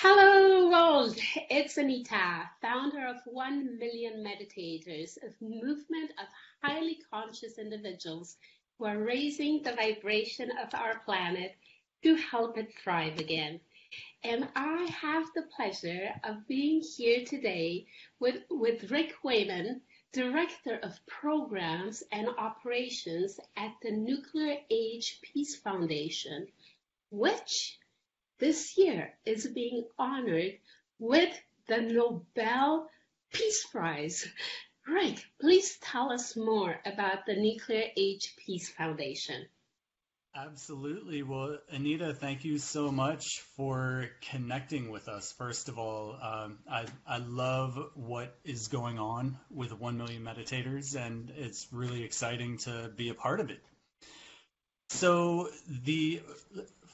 Hello, world. It's Anita, founder of 1 Million Meditators, a movement of highly conscious individuals who are raising the vibration of our planet to help it thrive again. And I have the pleasure of being here today with, with Rick Wayman, Director of Programs and Operations at the Nuclear Age Peace Foundation, which this year is being honored with the Nobel Peace Prize. Rick, please tell us more about the Nuclear Age Peace Foundation. Absolutely. Well, Anita, thank you so much for connecting with us. First of all, um, I, I love what is going on with 1 Million Meditators, and it's really exciting to be a part of it. So, the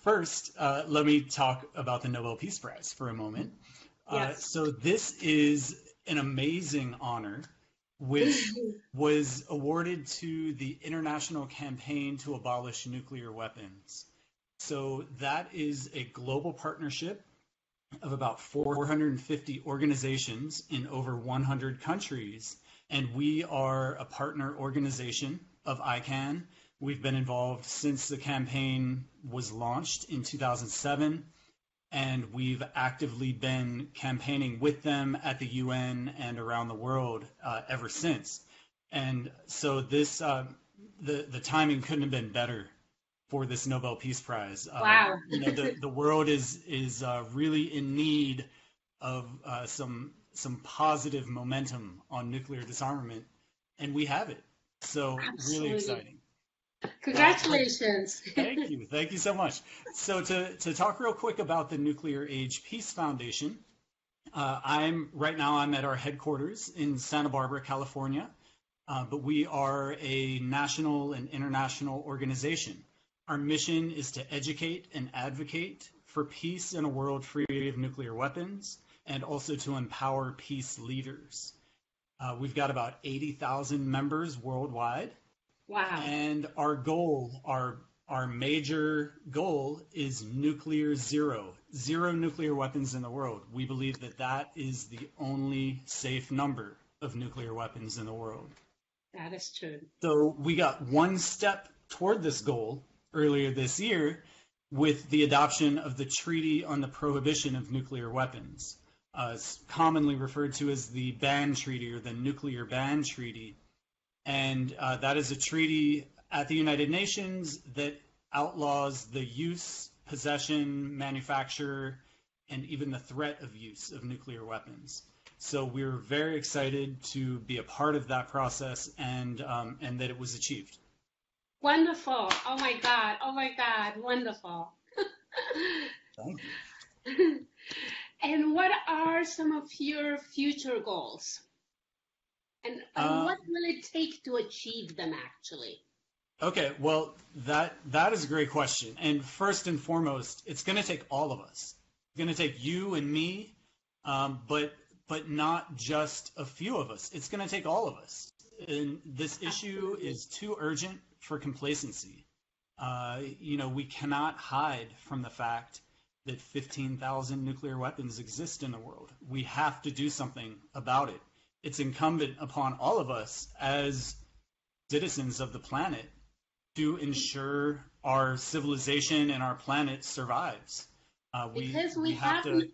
first, uh, let me talk about the Nobel Peace Prize for a moment. Uh, yes. Uh, so, this is an amazing honor which was awarded to the International Campaign to Abolish Nuclear Weapons. So that is a global partnership of about 450 organizations in over 100 countries. And we are a partner organization of ICAN. We've been involved since the campaign was launched in 2007 and we've actively been campaigning with them at the UN and around the world uh, ever since. And so this, uh, the the timing couldn't have been better for this Nobel Peace Prize. Uh, wow. you know, the the world is is uh, really in need of uh, some some positive momentum on nuclear disarmament, and we have it. So Absolutely. really exciting. Congratulations. Thank you. Thank you so much. So to, to talk real quick about the Nuclear Age Peace Foundation, uh, I'm right now I'm at our headquarters in Santa Barbara, California, uh, but we are a national and international organization. Our mission is to educate and advocate for peace in a world free of nuclear weapons and also to empower peace leaders. Uh, we've got about 80,000 members worldwide. Wow. And our goal, our our major goal is nuclear zero, zero nuclear weapons in the world. We believe that that is the only safe number of nuclear weapons in the world. That is true. So we got one step toward this goal earlier this year with the adoption of the Treaty on the Prohibition of Nuclear Weapons. Uh, commonly referred to as the Ban Treaty or the Nuclear Ban Treaty and uh, that is a treaty at the United Nations that outlaws the use, possession, manufacture, and even the threat of use of nuclear weapons. So we're very excited to be a part of that process and um, and that it was achieved. Wonderful! Oh my God! Oh my God! Wonderful! Thank you. and what are some of your future goals? And, and uh, what will it take to achieve them actually? Okay, well that that is a great question. And first and foremost, it's going to take all of us. It's going to take you and me, um, but but not just a few of us. It's going to take all of us. And this issue is too urgent for complacency. Uh, you know, we cannot hide from the fact that 15,000 nuclear weapons exist in the world. We have to do something about it it's incumbent upon all of us as citizens of the planet to ensure our civilization and our planet survives. Uh, we, because we, we have, have to...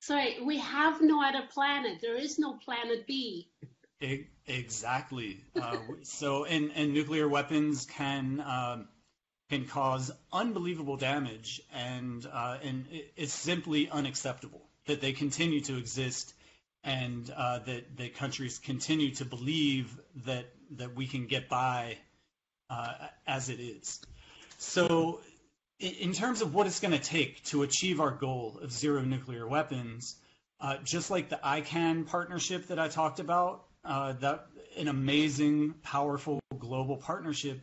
sorry, we have no other planet. There is no planet B. exactly. uh, so, and, and nuclear weapons can um, can cause unbelievable damage, and uh, and it's simply unacceptable that they continue to exist and uh, that that countries continue to believe that that we can get by uh, as it is. So, in terms of what it's going to take to achieve our goal of zero nuclear weapons, uh, just like the ICAN partnership that I talked about, uh, that an amazing, powerful global partnership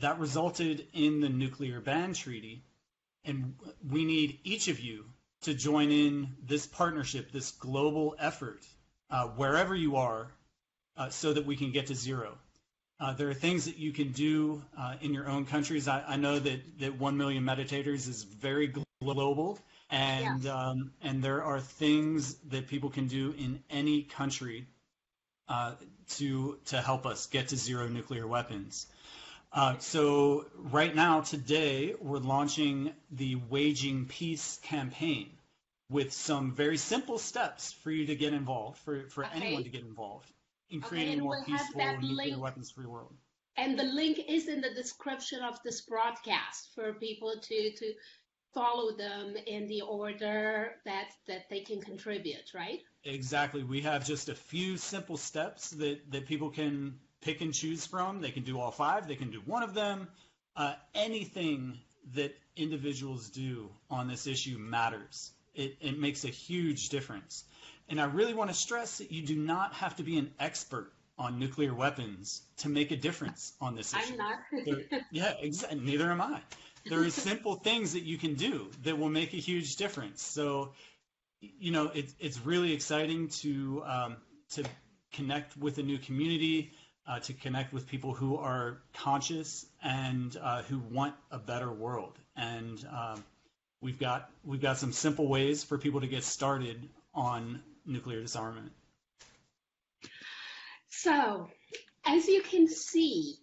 that resulted in the nuclear ban treaty, and we need each of you to join in this partnership, this global effort, uh, wherever you are, uh, so that we can get to zero. Uh, there are things that you can do uh, in your own countries. I, I, know that, that 1 million meditators is very global, And Yes. um, and there are things that people can do in any country uh, to to help us get to zero nuclear weapons. Uh, so right now, today, we're launching the Waging Peace campaign with some very simple steps for you to get involved, for, for Okay. anyone to get involved in creating and a more we'll peaceful nuclear weapons-free world. And the link is in the description of this broadcast for people to, to follow them in the order that, that they can contribute, right? Exactly. We have just a few simple steps that, that people can pick and choose from. They can do all five, they can do one of them. Uh, anything that individuals do on this issue matters. It, it makes a huge difference. And I really want to stress that you do not have to be an expert on nuclear weapons to make a difference on this issue. I'm not. There- yeah, exactly. Neither am I. There are simple things that you can do that will make a huge difference. So, you know, it's it's really exciting to um, to connect with a new community, uh, to connect with people who are conscious and uh, who want a better world. And um, we've got we've got some simple ways for people to get started on nuclear disarmament. So, as you can see,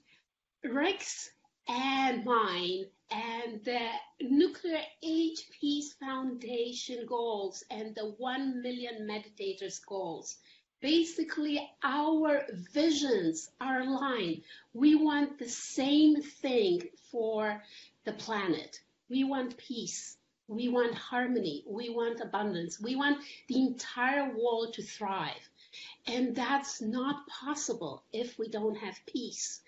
Rick's and mine and the Nuclear Age Peace Foundation goals and the 1 million meditators goals, basically our visions are aligned. We want the same thing for the planet. We want peace. We want harmony. We want abundance. We want the entire world to thrive. And that's not possible if we don't have peace.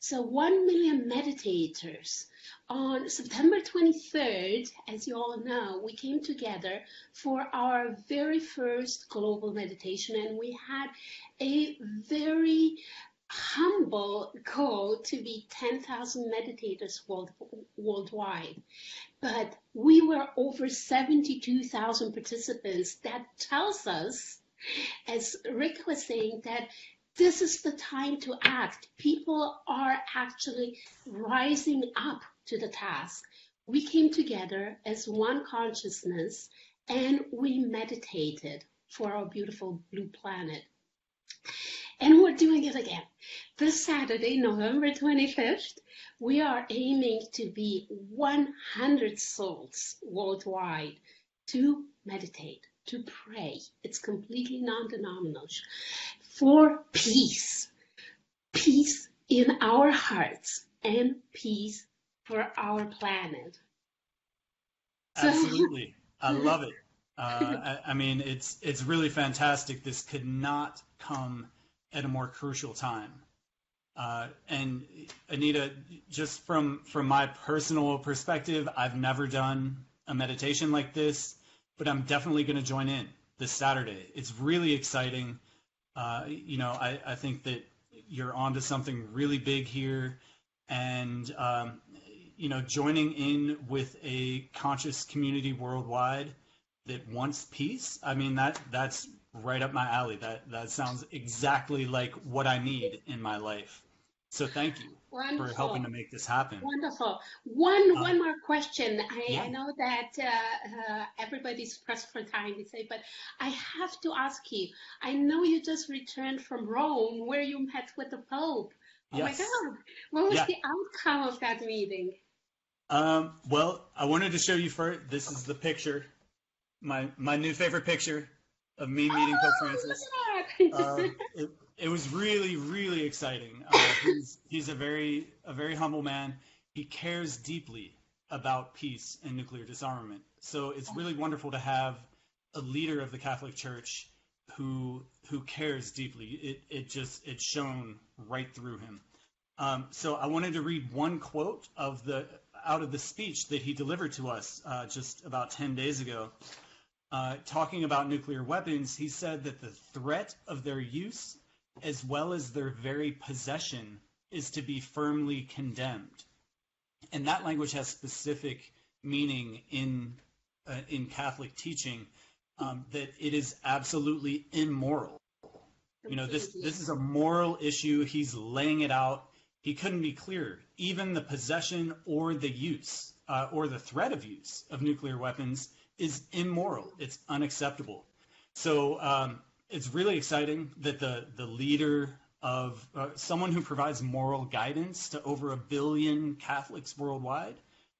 So 1 million meditators on September 23rd, as you all know, we came together for our very first global meditation and we had a very humble goal to be 10,000 meditators world, worldwide. But we were over 72,000 participants. That tells us as Rick was saying, that this is the time to act. People are actually rising up to the task. We came together as one consciousness and we meditated for our beautiful blue planet. And we're doing it again. This Saturday, November 25th, we are aiming to be 100 souls worldwide to meditate to pray. It's completely non-denominational for peace. Peace in our hearts and peace for our planet. So- Absolutely, I love it. Uh, I, I mean, it's it's really fantastic. This could not come at a more crucial time. Uh, and Anita, just from from my personal perspective, I've never done a meditation like this, but I'm definitely going to join in this Saturday. It's really exciting. Uh, you know, I, I think that you're onto something really big here, and um, you know, joining in with a conscious community worldwide that wants peace. I mean, that that's right up my alley. That that sounds exactly like what I need in my life. So thank you Wonderful. for helping to make this happen. Wonderful. One Uh, one more question. I, yeah. I know that uh, uh, everybody's pressed for time to say, but I have to ask you. I know you just returned from Rome, where you met with the Pope. Oh Yes. my God! What was Yeah. the outcome of that meeting? Um, well, I wanted to show you first. This is the picture, my my new favorite picture of me meeting Pope Oh, Francis. at that. Um, it, it was really, really exciting. Uh, he's he's a very a very humble man. He cares deeply about peace and nuclear disarmament. So it's really wonderful to have a leader of the Catholic Church who who cares deeply. It it just it shone right through him. Um, so I wanted to read one quote of the out of the speech that he delivered to us uh, just about 10 days ago. Uh, talking about nuclear weapons, he said that the threat of their use, as well as their very possession, is to be firmly condemned. And that language has specific meaning in uh, in Catholic teaching um, that it is absolutely immoral. You know, this this is a moral issue. He's laying it out. He couldn't be clearer. Even the possession or the use uh, or the threat of use of nuclear weapons is immoral. It's unacceptable. So um, it's really exciting that the the leader of uh, someone who provides moral guidance to over a billion Catholics worldwide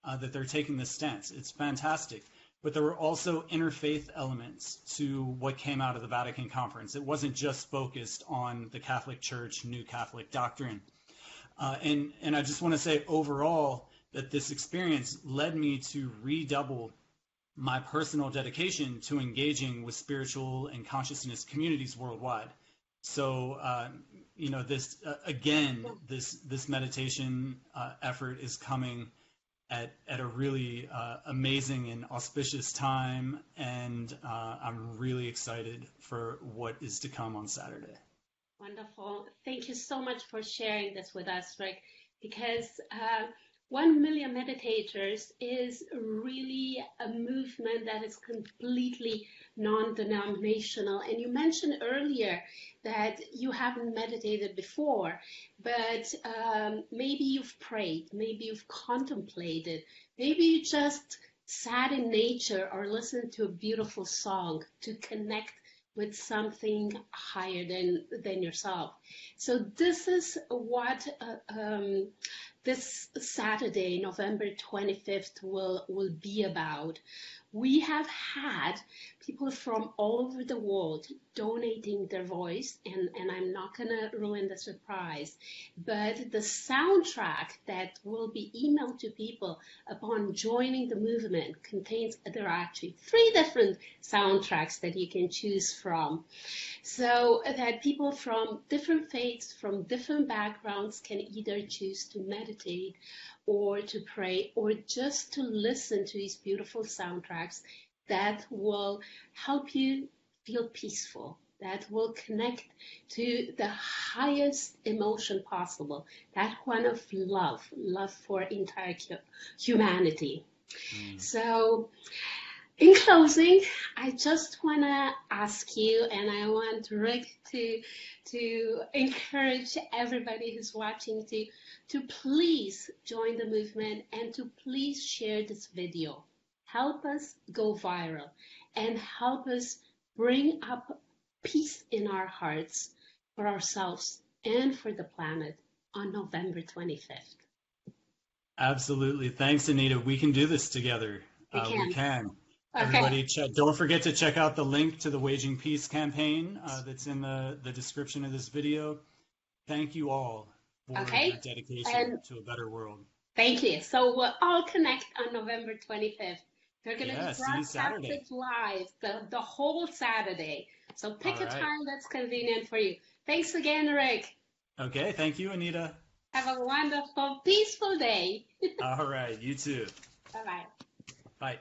uh, that they're taking this stance. It's fantastic. But there were also interfaith elements to what came out of the Vatican Conference. It wasn't just focused on the Catholic Church, New Catholic doctrine. Uh, and, and I just want to say overall that this experience led me to redouble my personal dedication to engaging with spiritual and consciousness communities worldwide. So, uh, you know, this uh, again, this this meditation uh, effort is coming at at a really uh, amazing and auspicious time, and uh, I'm really excited for what is to come on Saturday. Wonderful. Thank you so much for sharing this with us, Rick, because uh, 1 million meditators is really a movement that is completely non-denominational. And you mentioned earlier that you haven't meditated before, but um, maybe you've prayed, maybe you've contemplated, maybe you just sat in nature or listened to a beautiful song to connect with something higher than than yourself. So this is what uh, um, this Saturday, November 25th, will will be about we have had people from all over the world donating their voice, and, and I'm not going to ruin the surprise, but the soundtrack that will be emailed to people upon joining the movement contains, there are actually three different soundtracks that you can choose from. So that people from different faiths, from different backgrounds can either choose to meditate or to pray or just to listen to these beautiful soundtracks that will help you feel peaceful, that will connect to the highest emotion possible, that one of love, love for entire humanity. Mm. So, in closing, I just want to ask you, and I want Rick to to encourage everybody who's watching to to please join the movement and to please share this video. Help us go viral and help us bring up peace in our hearts for ourselves and for the planet on November 25th. Absolutely. Thanks, Anita. We can do this together. We uh. We can. Okay. Everybody, check, don't forget to check out the link to the Waging Peace campaign uh, that's in the, the description of this video. Thank you all for okay. your dedication and to a better world. Thank you. So we'll all connect on November 25th. They're going to yeah, be broadcasted live the, the whole Saturday. So pick all a right. time that's convenient for you. Thanks again, Rick. Okay. Thank you, Anita. Have a wonderful, peaceful day. all right. You too. Bye-bye. Bye.